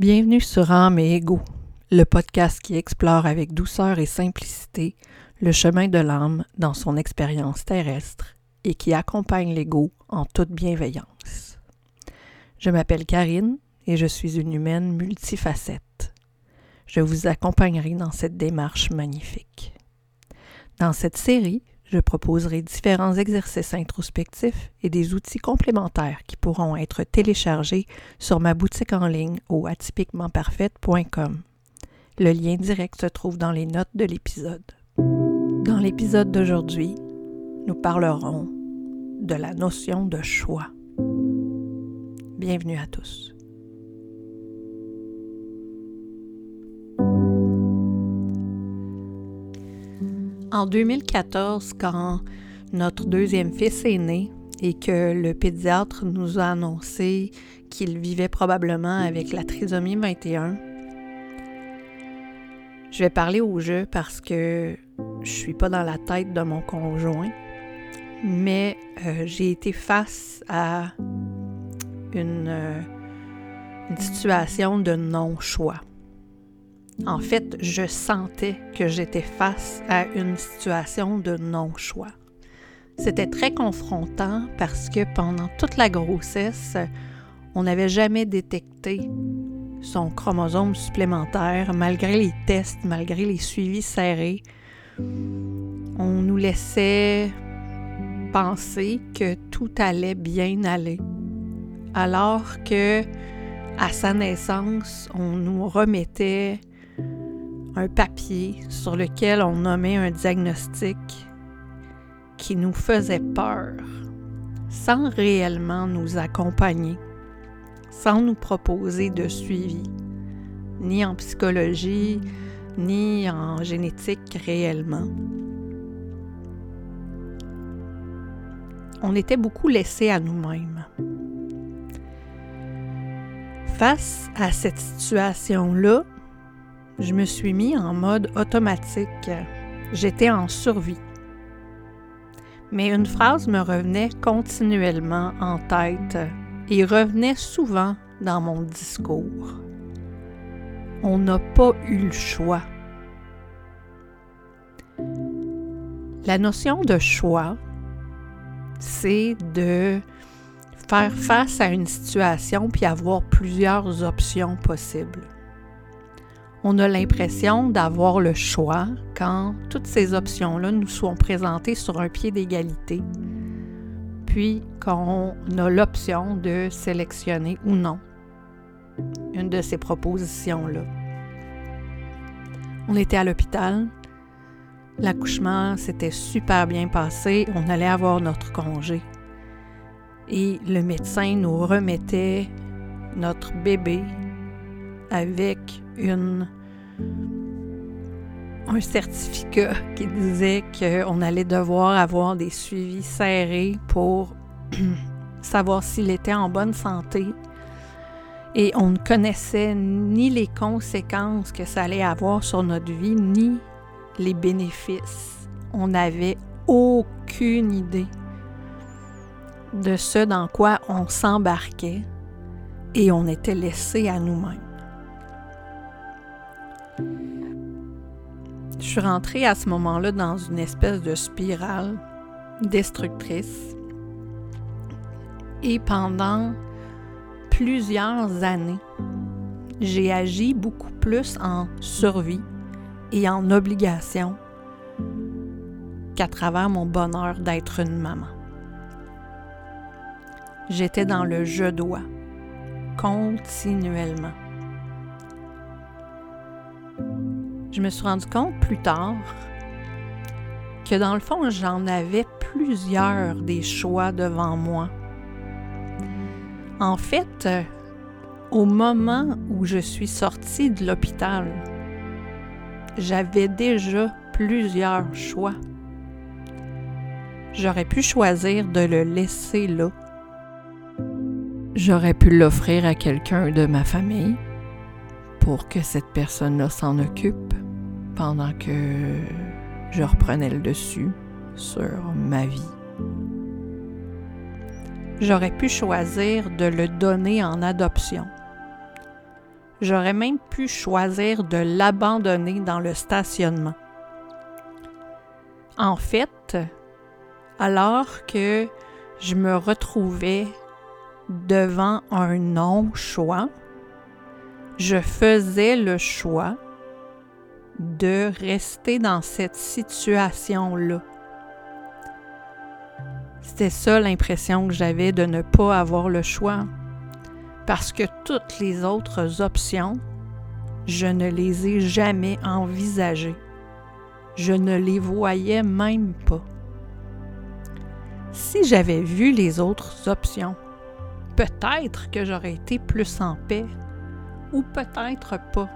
Bienvenue sur Âme et Ego, le podcast qui explore avec douceur et simplicité le chemin de l'âme dans son expérience terrestre et qui accompagne l'ego en toute bienveillance. Je m'appelle Karine et je suis une humaine multifacette. Je vous accompagnerai dans cette démarche magnifique. Dans cette série, je proposerai différents exercices introspectifs et des outils complémentaires qui pourront être téléchargés sur ma boutique en ligne au atypiquementparfaite.com. Le lien direct se trouve dans les notes de l'épisode. Dans l'épisode d'aujourd'hui, nous parlerons de la notion de choix. Bienvenue à tous. En 2014, quand notre deuxième fils est né et que le pédiatre nous a annoncé qu'il vivait probablement avec la trisomie 21, je vais parler au jeu parce que je suis pas dans la tête de mon conjoint, mais euh, j'ai été face à une, euh, une situation de non-choix. En fait, je sentais que j'étais face à une situation de non-choix. C'était très confrontant parce que pendant toute la grossesse, on n'avait jamais détecté son chromosome supplémentaire malgré les tests, malgré les suivis serrés. On nous laissait penser que tout allait bien aller, alors que à sa naissance, on nous remettait un papier sur lequel on nommait un diagnostic qui nous faisait peur, sans réellement nous accompagner, sans nous proposer de suivi, ni en psychologie, ni en génétique réellement. On était beaucoup laissés à nous-mêmes. Face à cette situation-là, je me suis mis en mode automatique. J'étais en survie. Mais une phrase me revenait continuellement en tête et revenait souvent dans mon discours. On n'a pas eu le choix. La notion de choix, c'est de faire face à une situation puis avoir plusieurs options possibles on a l'impression d'avoir le choix quand toutes ces options-là nous sont présentées sur un pied d'égalité, puis qu'on a l'option de sélectionner ou non une de ces propositions-là. On était à l'hôpital, l'accouchement s'était super bien passé, on allait avoir notre congé. Et le médecin nous remettait notre bébé avec un certificat qui disait qu'on allait devoir avoir des suivis serrés pour savoir s'il était en bonne santé. Et on ne connaissait ni les conséquences que ça allait avoir sur notre vie, ni les bénéfices. On n'avait aucune idée de ce dans quoi on s'embarquait et on était laissé à nous-mêmes. Je suis rentrée à ce moment-là dans une espèce de spirale destructrice. Et pendant plusieurs années, j'ai agi beaucoup plus en survie et en obligation qu'à travers mon bonheur d'être une maman. J'étais dans le je dois continuellement. Je me suis rendu compte plus tard que dans le fond, j'en avais plusieurs des choix devant moi. En fait, au moment où je suis sortie de l'hôpital, j'avais déjà plusieurs choix. J'aurais pu choisir de le laisser là. J'aurais pu l'offrir à quelqu'un de ma famille pour que cette personne-là s'en occupe pendant que je reprenais le dessus sur ma vie. J'aurais pu choisir de le donner en adoption. J'aurais même pu choisir de l'abandonner dans le stationnement. En fait, alors que je me retrouvais devant un non-choix, je faisais le choix de rester dans cette situation-là. C'était ça l'impression que j'avais de ne pas avoir le choix. Parce que toutes les autres options, je ne les ai jamais envisagées. Je ne les voyais même pas. Si j'avais vu les autres options, peut-être que j'aurais été plus en paix ou peut-être pas.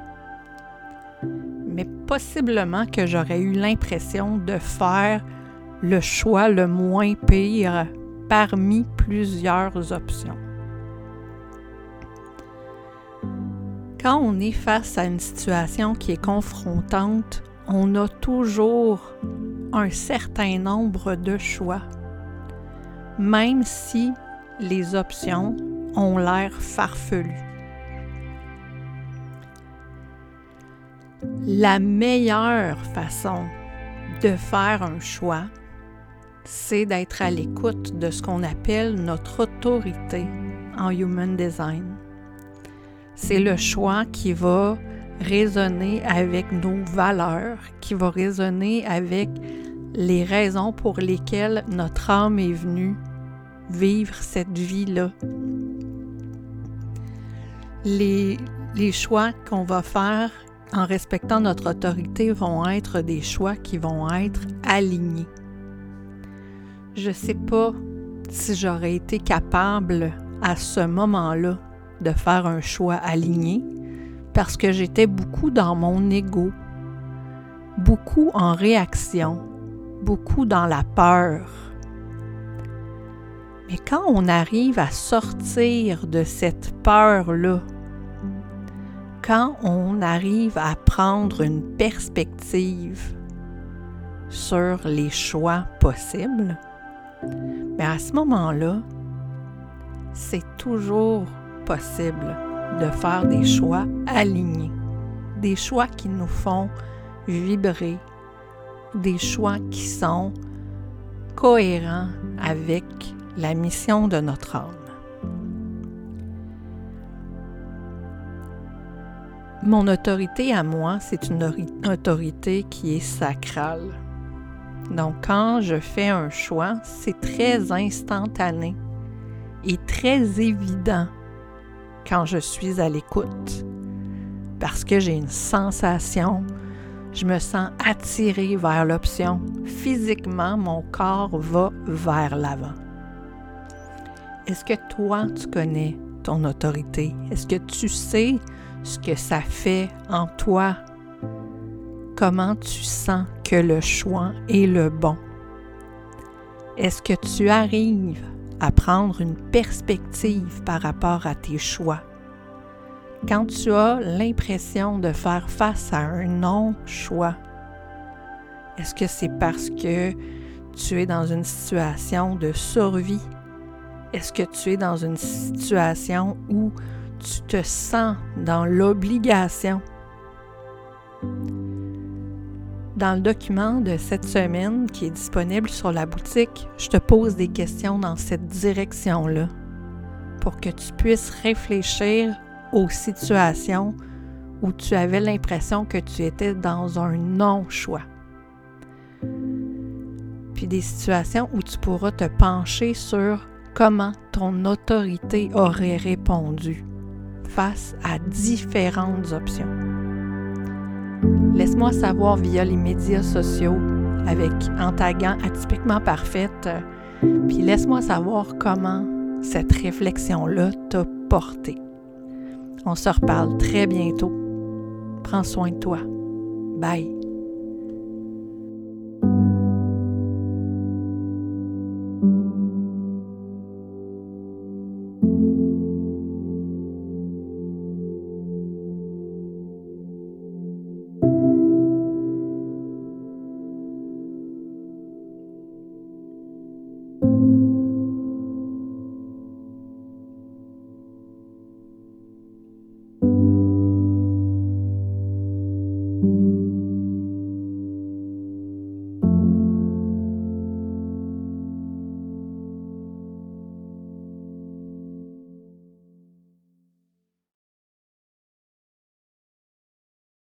Mais possiblement que j'aurais eu l'impression de faire le choix le moins pire parmi plusieurs options. Quand on est face à une situation qui est confrontante, on a toujours un certain nombre de choix, même si les options ont l'air farfelues. La meilleure façon de faire un choix, c'est d'être à l'écoute de ce qu'on appelle notre autorité en Human Design. C'est le choix qui va résonner avec nos valeurs, qui va résonner avec les raisons pour lesquelles notre âme est venue vivre cette vie-là. Les, les choix qu'on va faire en respectant notre autorité vont être des choix qui vont être alignés. Je ne sais pas si j'aurais été capable à ce moment-là de faire un choix aligné parce que j'étais beaucoup dans mon ego, beaucoup en réaction, beaucoup dans la peur. Mais quand on arrive à sortir de cette peur-là, quand on arrive à prendre une perspective sur les choix possibles, mais à ce moment-là, c'est toujours possible de faire des choix alignés, des choix qui nous font vibrer, des choix qui sont cohérents avec la mission de notre âme. Mon autorité à moi, c'est une autorité qui est sacrale. Donc quand je fais un choix, c'est très instantané et très évident quand je suis à l'écoute parce que j'ai une sensation, je me sens attirée vers l'option. Physiquement, mon corps va vers l'avant. Est-ce que toi, tu connais ton autorité? Est-ce que tu sais ce que ça fait en toi, comment tu sens que le choix est le bon? Est-ce que tu arrives à prendre une perspective par rapport à tes choix? Quand tu as l'impression de faire face à un non-choix, est-ce que c'est parce que tu es dans une situation de survie? Est-ce que tu es dans une situation où tu te sens dans l'obligation. Dans le document de cette semaine qui est disponible sur la boutique, je te pose des questions dans cette direction-là pour que tu puisses réfléchir aux situations où tu avais l'impression que tu étais dans un non-choix. Puis des situations où tu pourras te pencher sur comment ton autorité aurait répondu face à différentes options. Laisse-moi savoir via les médias sociaux avec en taguant atypiquement parfaite, puis laisse-moi savoir comment cette réflexion-là t'a porté. On se reparle très bientôt. Prends soin de toi. Bye.